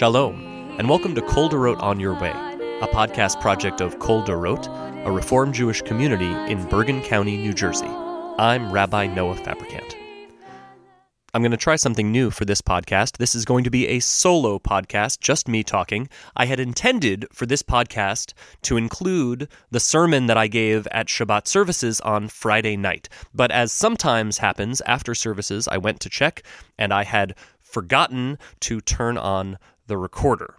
Shalom, and welcome to Kol Dorot on Your Way, a podcast project of Kol Dorot, a Reform Jewish community in Bergen County, New Jersey. I'm Rabbi Noah Fabricant. I'm going to try something new for this podcast. This is going to be a solo podcast, just me talking. I had intended for this podcast to include the sermon that I gave at Shabbat services on Friday night. But as sometimes happens after services, I went to check and I had forgotten to turn on the recorder.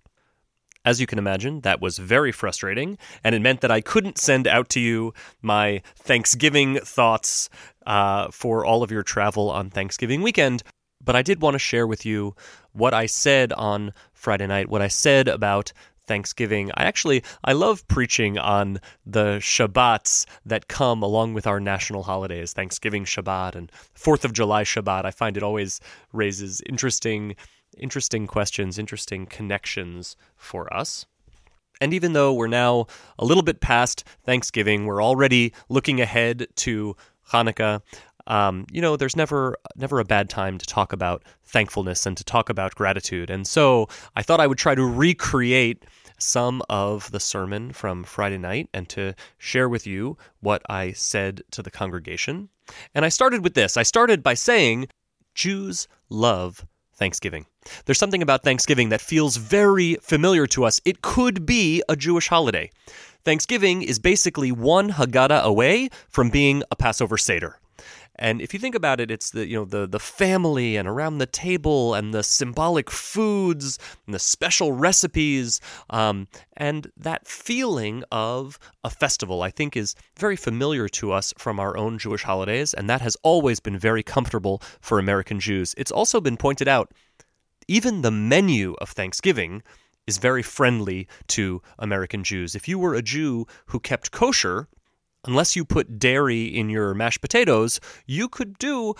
As you can imagine, that was very frustrating, and it meant that I couldn't send out to you my Thanksgiving thoughts uh, for all of your travel on Thanksgiving weekend. But I did want to share with you what I said on Friday night, what I said about Thanksgiving. I actually I love preaching on the Shabbats that come along with our national holidays, Thanksgiving Shabbat and Fourth of July Shabbat. I find it always raises interesting interesting questions, interesting connections for us. And even though we're now a little bit past Thanksgiving, we're already looking ahead to Hanukkah. Um, you know, there's never never a bad time to talk about thankfulness and to talk about gratitude. And so I thought I would try to recreate some of the sermon from Friday night and to share with you what I said to the congregation. And I started with this. I started by saying Jews love Thanksgiving. There's something about Thanksgiving that feels very familiar to us. It could be a Jewish holiday. Thanksgiving is basically one Haggadah away from being a Passover Seder. And if you think about it, it's the you know the the family and around the table and the symbolic foods and the special recipes um, and that feeling of a festival. I think is very familiar to us from our own Jewish holidays, and that has always been very comfortable for American Jews. It's also been pointed out, even the menu of Thanksgiving is very friendly to American Jews. If you were a Jew who kept kosher, unless you put dairy in your mashed potatoes, you could do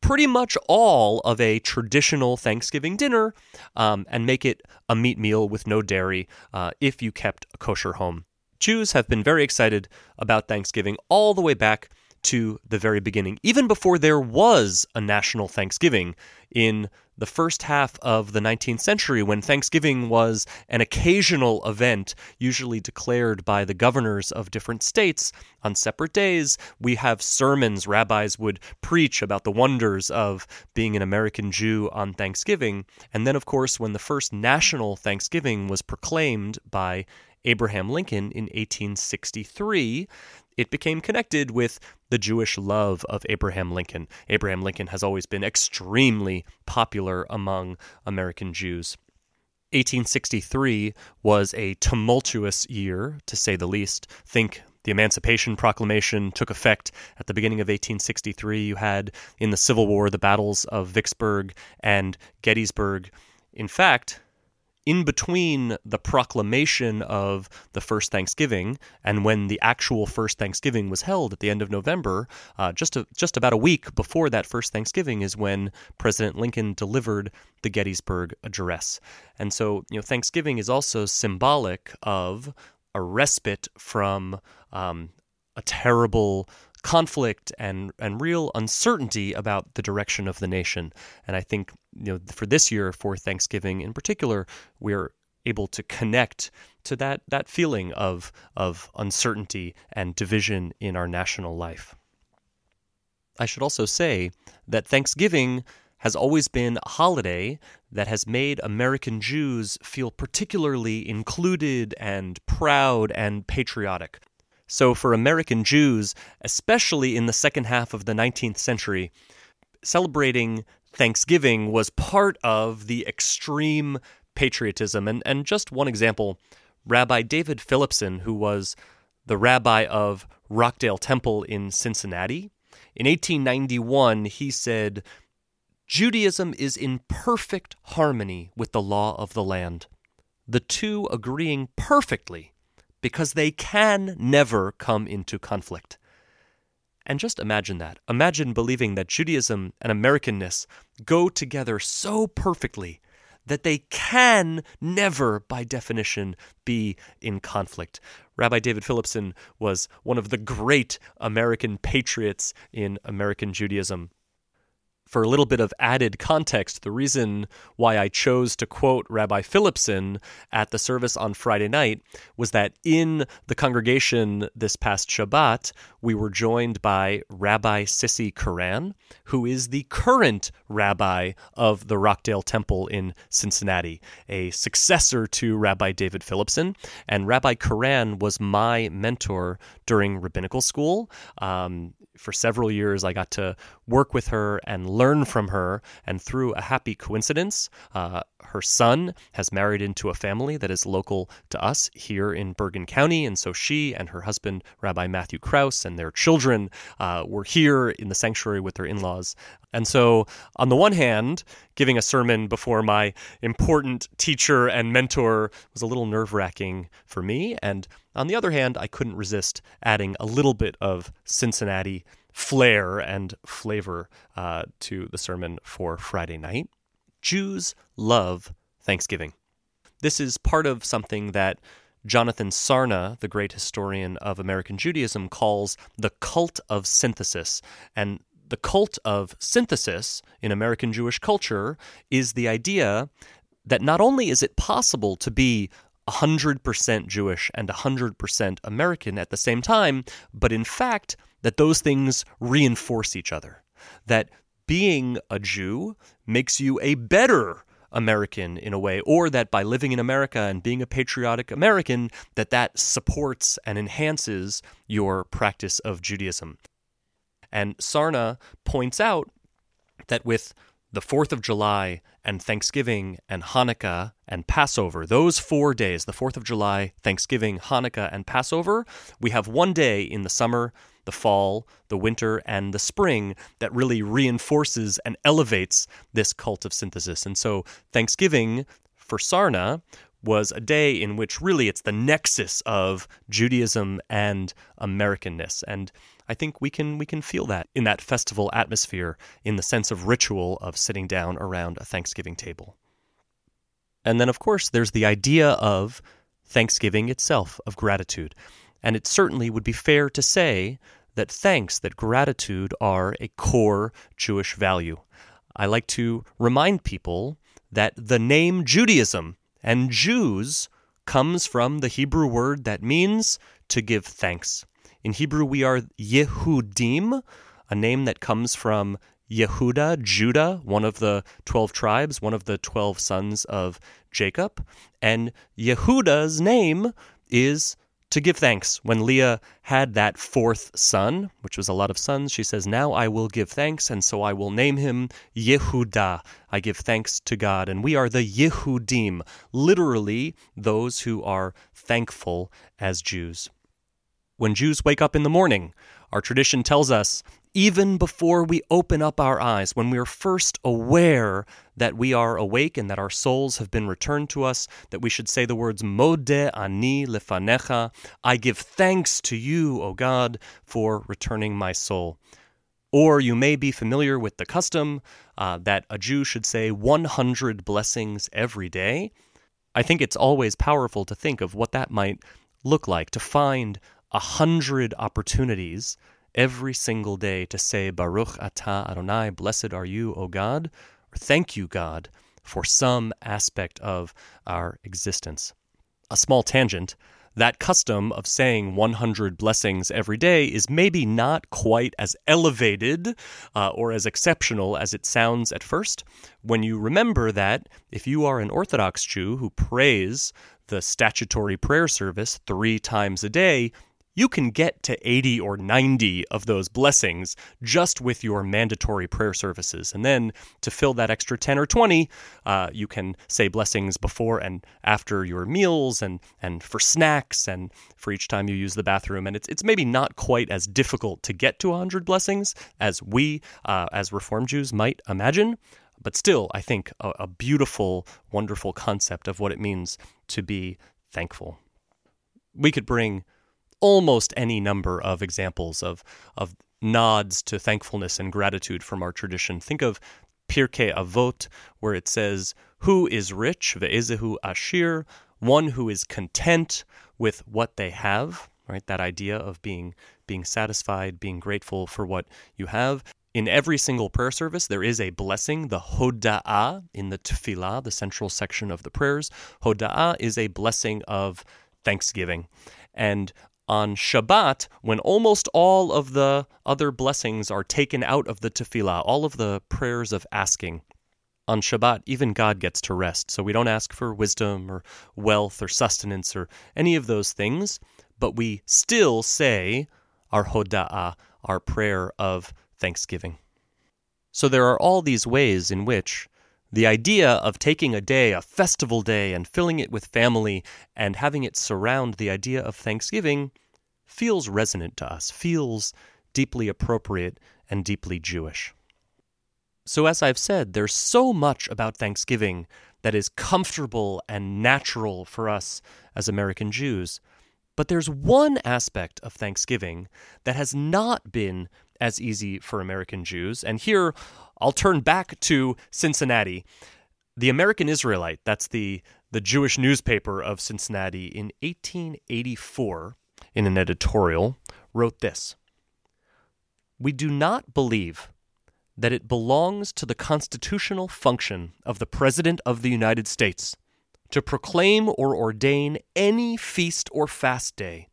pretty much all of a traditional Thanksgiving dinner um, and make it a meat meal with no dairy uh, if you kept a kosher home. Jews have been very excited about Thanksgiving all the way back to the very beginning, even before there was a national Thanksgiving in the first half of the 19th century when Thanksgiving was an occasional event, usually declared by the governors of different states on separate days. We have sermons rabbis would preach about the wonders of being an American Jew on Thanksgiving. And then, of course, when the first national Thanksgiving was proclaimed by Abraham Lincoln in 1863, it became connected with the Jewish love of Abraham Lincoln. Abraham Lincoln has always been extremely popular among American Jews. 1863 was a tumultuous year, to say the least. Think the Emancipation Proclamation took effect at the beginning of 1863. You had in the Civil War the battles of Vicksburg and Gettysburg. In fact, in between the proclamation of the first Thanksgiving and when the actual first Thanksgiving was held at the end of November, uh, just a, just about a week before that first Thanksgiving is when President Lincoln delivered the Gettysburg Address. And so, you know, Thanksgiving is also symbolic of a respite from um, a terrible conflict and and real uncertainty about the direction of the nation. And I think you know for this year for Thanksgiving in particular, we're able to connect to that that feeling of of uncertainty and division in our national life. I should also say that Thanksgiving has always been a holiday that has made American Jews feel particularly included and proud and patriotic. So, for American Jews, especially in the second half of the 19th century, celebrating Thanksgiving was part of the extreme patriotism. And, and just one example Rabbi David Philipson, who was the rabbi of Rockdale Temple in Cincinnati, in 1891, he said, Judaism is in perfect harmony with the law of the land, the two agreeing perfectly because they can never come into conflict. And just imagine that. Imagine believing that Judaism and Americanness go together so perfectly that they can never, by definition, be in conflict. Rabbi David Philipson was one of the great American patriots in American Judaism. For a little bit of added context, the reason why I chose to quote Rabbi Philipson at the service on Friday night was that in the congregation this past Shabbat, we were joined by Rabbi Sissy Coran, who is the current rabbi of the Rockdale Temple in Cincinnati, a successor to Rabbi David Philipson. And Rabbi Coran was my mentor during rabbinical school. Um, for several years, I got to work with her and learn from her. And through a happy coincidence, uh, her son has married into a family that is local to us here in Bergen County. And so she and her husband, Rabbi Matthew Kraus, and their children uh, were here in the sanctuary with their in laws. And so, on the one hand, giving a sermon before my important teacher and mentor was a little nerve wracking for me. And on the other hand, I couldn't resist adding a little bit of Cincinnati flair and flavor uh, to the sermon for Friday night. Jews love Thanksgiving. This is part of something that Jonathan Sarna, the great historian of American Judaism, calls the cult of synthesis. And the cult of synthesis in American Jewish culture is the idea that not only is it possible to be 100% Jewish and 100% American at the same time, but in fact, that those things reinforce each other. That being a Jew makes you a better American in a way, or that by living in America and being a patriotic American, that that supports and enhances your practice of Judaism. And Sarna points out that with the 4th of July and Thanksgiving and Hanukkah and Passover, those four days, the 4th of July, Thanksgiving, Hanukkah, and Passover, we have one day in the summer, the fall, the winter, and the spring that really reinforces and elevates this cult of synthesis. And so Thanksgiving for Sarna was a day in which really it's the nexus of Judaism and Americanness. And I think we can we can feel that in that festival atmosphere in the sense of ritual of sitting down around a Thanksgiving table. And then of course there's the idea of Thanksgiving itself, of gratitude. And it certainly would be fair to say that thanks, that gratitude are a core Jewish value. I like to remind people that the name Judaism and Jews comes from the Hebrew word that means to give thanks. In Hebrew, we are Yehudim, a name that comes from Yehuda, Judah, one of the 12 tribes, one of the 12 sons of Jacob. And Yehuda's name is to give thanks. When Leah had that fourth son, which was a lot of sons, she says, Now I will give thanks, and so I will name him Yehuda. I give thanks to God. And we are the Yehudim, literally those who are thankful as Jews when Jews wake up in the morning. Our tradition tells us, even before we open up our eyes, when we are first aware that we are awake and that our souls have been returned to us, that we should say the words, Modeh ani lefanecha, I give thanks to you, O God, for returning my soul. Or you may be familiar with the custom uh, that a Jew should say 100 blessings every day. I think it's always powerful to think of what that might look like, to find a hundred opportunities every single day to say Baruch Atah Adonai, blessed are you, O God, or thank you, God, for some aspect of our existence. A small tangent. That custom of saying 100 blessings every day is maybe not quite as elevated uh, or as exceptional as it sounds at first when you remember that if you are an Orthodox Jew who prays the statutory prayer service three times a day, you can get to 80 or 90 of those blessings just with your mandatory prayer services. And then to fill that extra 10 or 20, uh, you can say blessings before and after your meals and, and for snacks and for each time you use the bathroom. And it's, it's maybe not quite as difficult to get to 100 blessings as we, uh, as Reform Jews, might imagine. But still, I think a, a beautiful, wonderful concept of what it means to be thankful. We could bring almost any number of examples of, of nods to thankfulness and gratitude from our tradition. Think of Pirkei Avot, where it says, Who is rich, ve'ezehu ashir, one who is content with what they have, right? That idea of being being satisfied, being grateful for what you have. In every single prayer service, there is a blessing, the Hoda'ah in the Tefillah, the central section of the prayers. Hoda'ah is a blessing of thanksgiving. And on Shabbat, when almost all of the other blessings are taken out of the tefillah, all of the prayers of asking, on Shabbat, even God gets to rest. So we don't ask for wisdom or wealth or sustenance or any of those things, but we still say our Hoda'ah, our prayer of Thanksgiving. So there are all these ways in which the idea of taking a day, a festival day, and filling it with family and having it surround the idea of Thanksgiving feels resonant to us, feels deeply appropriate and deeply Jewish. So, as I've said, there's so much about Thanksgiving that is comfortable and natural for us as American Jews. But there's one aspect of Thanksgiving that has not been as easy for American Jews. And here I'll turn back to Cincinnati. The American Israelite, that's the, the Jewish newspaper of Cincinnati, in 1884, in an editorial, wrote this We do not believe that it belongs to the constitutional function of the President of the United States to proclaim or ordain any feast or fast day,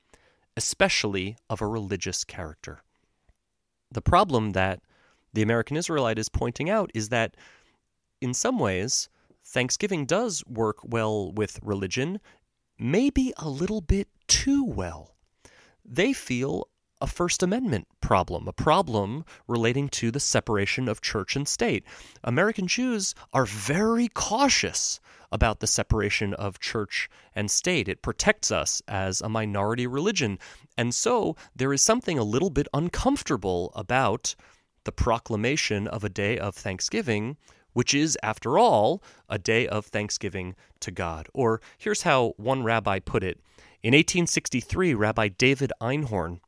especially of a religious character. The problem that the American Israelite is pointing out is that, in some ways, Thanksgiving does work well with religion, maybe a little bit too well. They feel a First Amendment problem, a problem relating to the separation of church and state. American Jews are very cautious about the separation of church and state. It protects us as a minority religion. And so there is something a little bit uncomfortable about the proclamation of a day of thanksgiving, which is, after all, a day of thanksgiving to God. Or here's how one rabbi put it. In 1863, Rabbi David Einhorn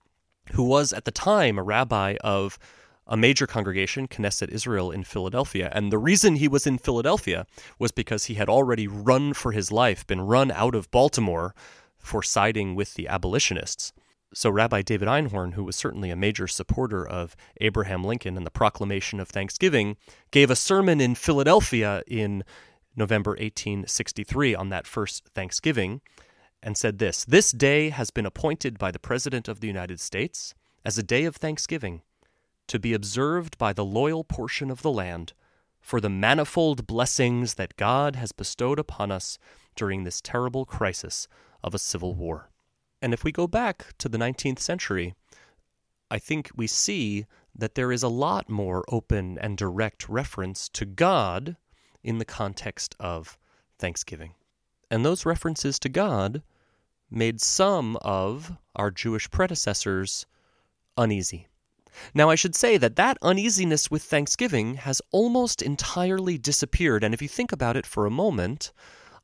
who was at the time a rabbi of a major congregation, Keneseth Israel, in Philadelphia. And the reason he was in Philadelphia was because he had already run for his life, been run out of Baltimore for siding with the abolitionists. So, Rabbi David Einhorn, who was certainly a major supporter of Abraham Lincoln and the proclamation of Thanksgiving, gave a sermon in Philadelphia in November 1863 on that first Thanksgiving and said this This day has been appointed by the President of the United States as a day of thanksgiving, to be observed by the loyal portion of the land for the manifold blessings that God has bestowed upon us during this terrible crisis of a civil war. And if we go back to the 19th century, I think we see that there is a lot more open and direct reference to God in the context of Thanksgiving. And those references to God made some of our Jewish predecessors uneasy. Now, I should say that that uneasiness with Thanksgiving has almost entirely disappeared, and if you think about it for a moment,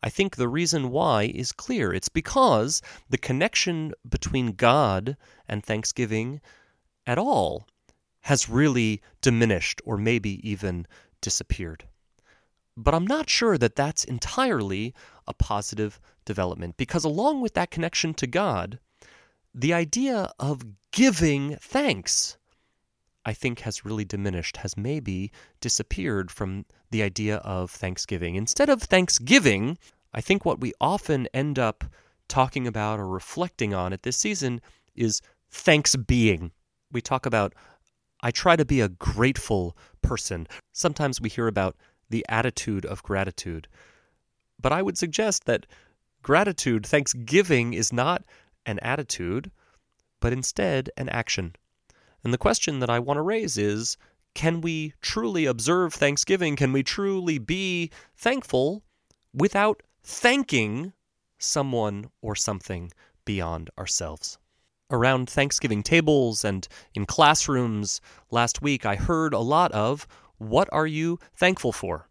I think the reason why is clear. It's because the connection between God and Thanksgiving at all has really diminished or maybe even disappeared. But I'm not sure that that's entirely a positive development because, along with that connection to God, the idea of giving thanks, I think, has really diminished, has maybe disappeared from the idea of thanksgiving. Instead of thanksgiving, I think what we often end up talking about or reflecting on at this season is thanks being. We talk about, I try to be a grateful person. Sometimes we hear about the attitude of gratitude. But I would suggest that gratitude, thanksgiving, is not an attitude, but instead an action. And the question that I want to raise is can we truly observe Thanksgiving? Can we truly be thankful without thanking someone or something beyond ourselves? Around Thanksgiving tables and in classrooms last week, I heard a lot of what are you thankful for?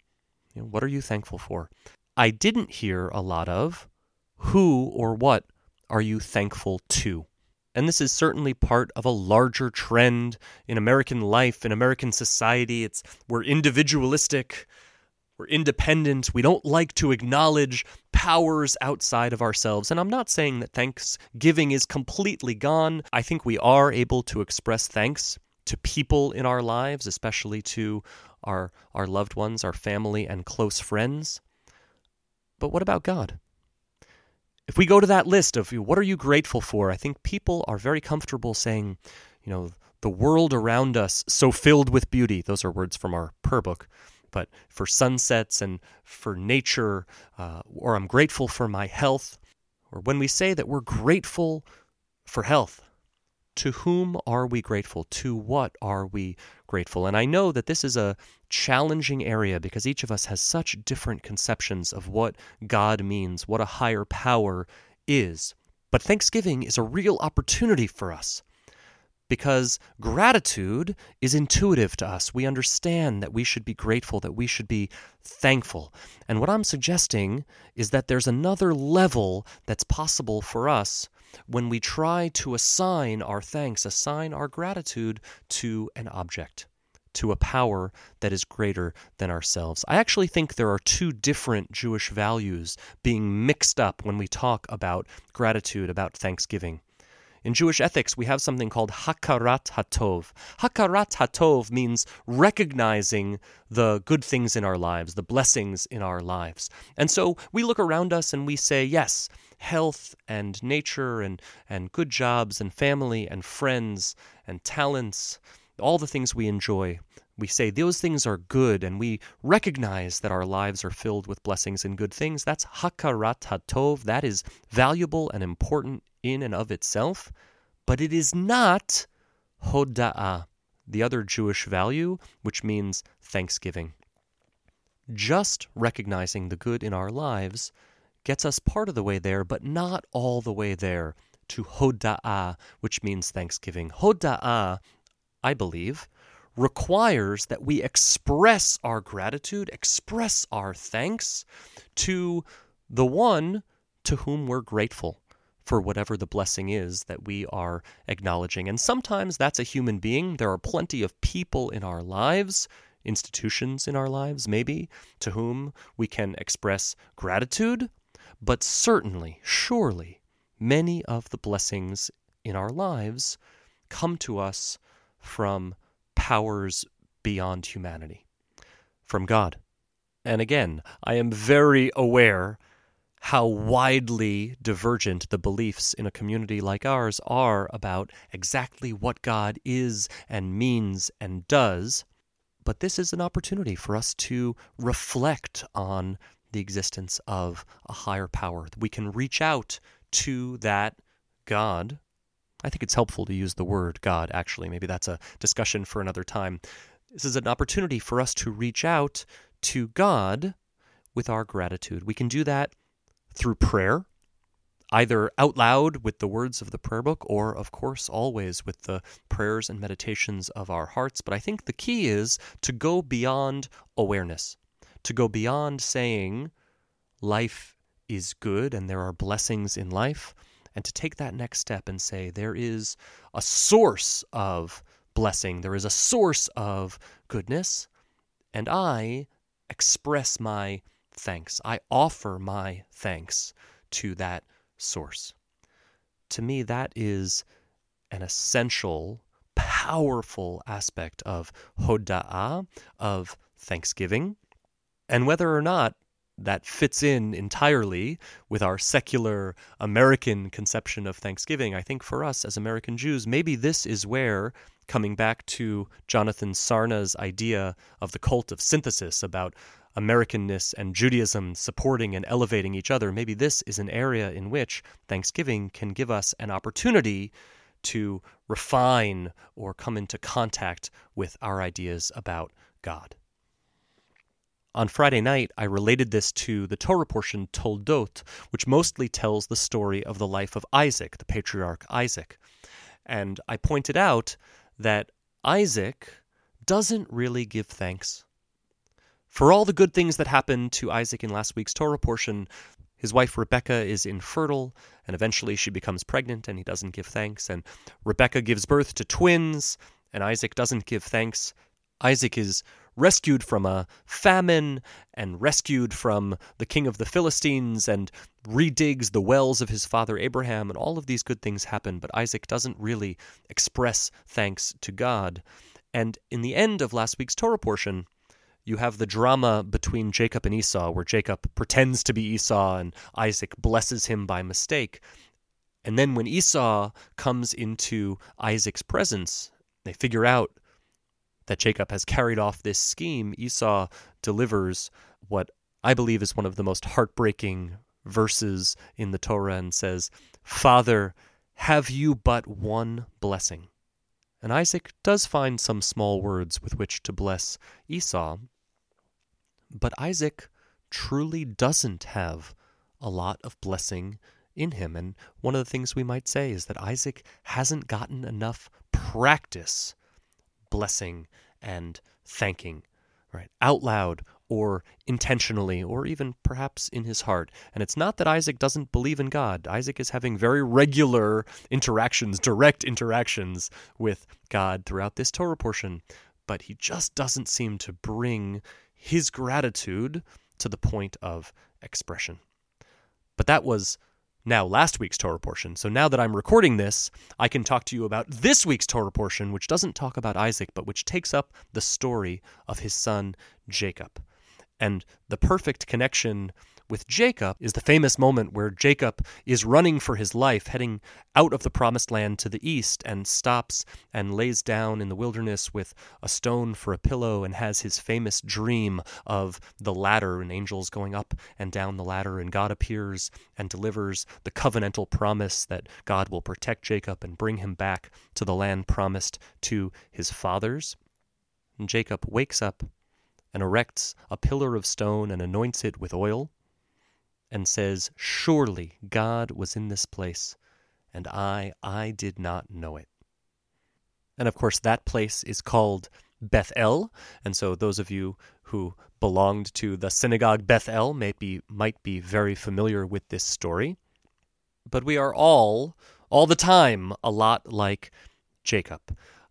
What are you thankful for? I didn't hear a lot of who or what are you thankful to? And this is certainly part of a larger trend in American life, in American society. It's we're individualistic, we're independent, we don't like to acknowledge powers outside of ourselves. And I'm not saying that thanksgiving is completely gone. I think we are able to express thanks to people in our lives, especially to our, our loved ones, our family, and close friends. But what about God? If we go to that list of what are you grateful for, I think people are very comfortable saying, you know, the world around us so filled with beauty. Those are words from our prayer book. But for sunsets and for nature, uh, or I'm grateful for my health, or when we say that we're grateful for health, to whom are we grateful? To what are we grateful? And I know that this is a challenging area because each of us has such different conceptions of what God means, what a higher power is. But Thanksgiving is a real opportunity for us because gratitude is intuitive to us. We understand that we should be grateful, that we should be thankful. And what I'm suggesting is that there's another level that's possible for us when we try to assign our thanks, assign our gratitude to an object, to a power that is greater than ourselves. I actually think there are two different Jewish values being mixed up when we talk about gratitude, about thanksgiving. In Jewish ethics, we have something called Hakarat Hatov. Hakarat Hatov means recognizing the good things in our lives, the blessings in our lives. And so we look around us and we say, yes, health and nature and, and good jobs and family and friends and talents, all the things we enjoy. We say those things are good and we recognize that our lives are filled with blessings and good things. That's Hakarat Hatov. That is valuable and important in and of itself, but it is not hoda'ah, the other Jewish value, which means thanksgiving. Just recognizing the good in our lives gets us part of the way there, but not all the way there to hoda'ah, which means thanksgiving. Hoda'ah, I believe, requires that we express our gratitude, express our thanks to the one to whom we're grateful for whatever the blessing is that we are acknowledging. And sometimes that's a human being. There are plenty of people in our lives, institutions in our lives, maybe, to whom we can express gratitude. But certainly, surely, many of the blessings in our lives come to us from powers beyond humanity, from God. And again, I am very aware how widely divergent the beliefs in a community like ours are about exactly what God is and means and does. But this is an opportunity for us to reflect on the existence of a higher power. We can reach out to that God. I think it's helpful to use the word God, actually. Maybe that's a discussion for another time. This is an opportunity for us to reach out to God with our gratitude. We can do that through prayer, either out loud with the words of the prayer book, or, of course, always with the prayers and meditations of our hearts. But I think the key is to go beyond awareness, to go beyond saying life is good and there are blessings in life, and to take that next step and say there is a source of blessing, there is a source of goodness, and I express my thanks. I offer my thanks to that source. To me, that is an essential, powerful aspect of hoda'ah, of thanksgiving. And whether or not that fits in entirely with our secular American conception of Thanksgiving, I think for us as American Jews, maybe this is where, coming back to Jonathan Sarna's idea of the cult of synthesis about Americanness and Judaism supporting and elevating each other, maybe this is an area in which Thanksgiving can give us an opportunity to refine or come into contact with our ideas about God. On Friday night, I related this to the Torah portion Toldot, which mostly tells the story of the life of Isaac, the patriarch Isaac. And I pointed out that Isaac doesn't really give thanks. For all the good things that happened to Isaac in last week's Torah portion, his wife Rebecca is infertile, and eventually she becomes pregnant, and he doesn't give thanks. And Rebecca gives birth to twins, and Isaac doesn't give thanks. Isaac is rescued from a famine and rescued from the king of the Philistines and redigs the wells of his father Abraham. And all of these good things happen, but Isaac doesn't really express thanks to God. And in the end of last week's Torah portion, you have the drama between Jacob and Esau, where Jacob pretends to be Esau and Isaac blesses him by mistake. And then when Esau comes into Isaac's presence, they figure out that Jacob has carried off this scheme. Esau delivers what I believe is one of the most heartbreaking verses in the Torah and says, Father, have you but one blessing? And Isaac does find some small words with which to bless Esau. But Isaac truly doesn't have a lot of blessing in him. And one of the things we might say is that Isaac hasn't gotten enough practice blessing and thanking, right? Out loud or intentionally or even perhaps in his heart. And it's not that Isaac doesn't believe in God. Isaac is having very regular interactions, direct interactions with God throughout this Torah portion, but he just doesn't seem to bring his gratitude to the point of expression. But that was now last week's Torah portion. So now that I'm recording this, I can talk to you about this week's Torah portion, which doesn't talk about Isaac, but which takes up the story of his son Jacob. And the perfect connection with Jacob is the famous moment where Jacob is running for his life, heading out of the promised land to the east, and stops and lays down in the wilderness with a stone for a pillow and has his famous dream of the ladder and angels going up and down the ladder. And God appears and delivers the covenantal promise that God will protect Jacob and bring him back to the land promised to his fathers. And Jacob wakes up and erects a pillar of stone and anoints it with oil, and says, Surely God was in this place, and I, I did not know it. And of course, that place is called Bethel, and so those of you who belonged to the synagogue Bethel may be, might be very familiar with this story. But we are all, all the time, a lot like Jacob.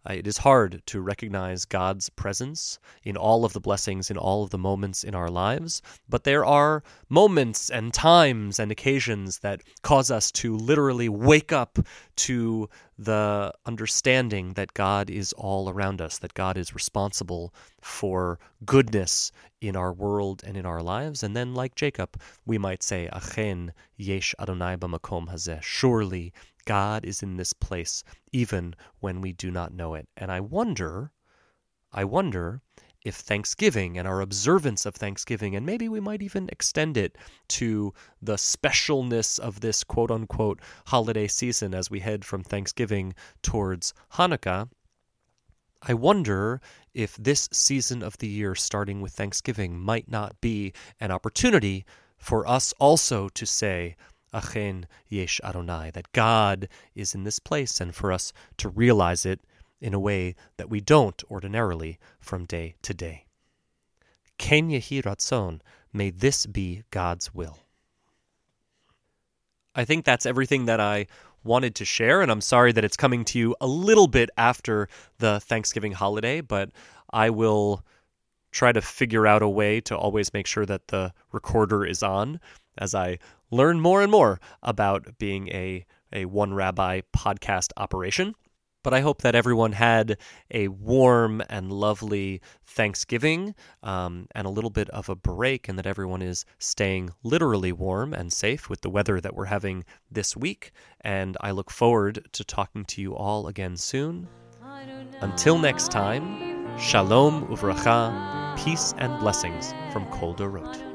Uh, it is hard to recognize God's presence in all of the blessings, in all of the moments in our lives, but there are moments and times and occasions that cause us to literally wake up to the understanding that God is all around us, that God is responsible for goodness in our world and in our lives. And then, like Jacob, we might say, Achen yesh Adonai b'makom hazeh. Surely God is in this place even when we do not know it. And I wonder, I wonder if Thanksgiving and our observance of Thanksgiving, and maybe we might even extend it to the specialness of this quote unquote holiday season as we head from Thanksgiving towards Hanukkah. I wonder if this season of the year, starting with Thanksgiving, might not be an opportunity for us also to say, Achen Yesh Adonai, that God is in this place, and for us to realize it in a way that we don't ordinarily from day to day. Ken Yehi Ratzon, may this be God's will. I think that's everything that I wanted to share, and I'm sorry that it's coming to you a little bit after the Thanksgiving holiday, but I will try to figure out a way to always make sure that the recorder is on as I learn more and more about being a, a one rabbi podcast operation. But I hope that everyone had a warm and lovely Thanksgiving um, and a little bit of a break, and that everyone is staying literally warm and safe with the weather that we're having this week. And I look forward to talking to you all again soon. Until next time, shalom uvracha, peace and blessings from Kol Dorot.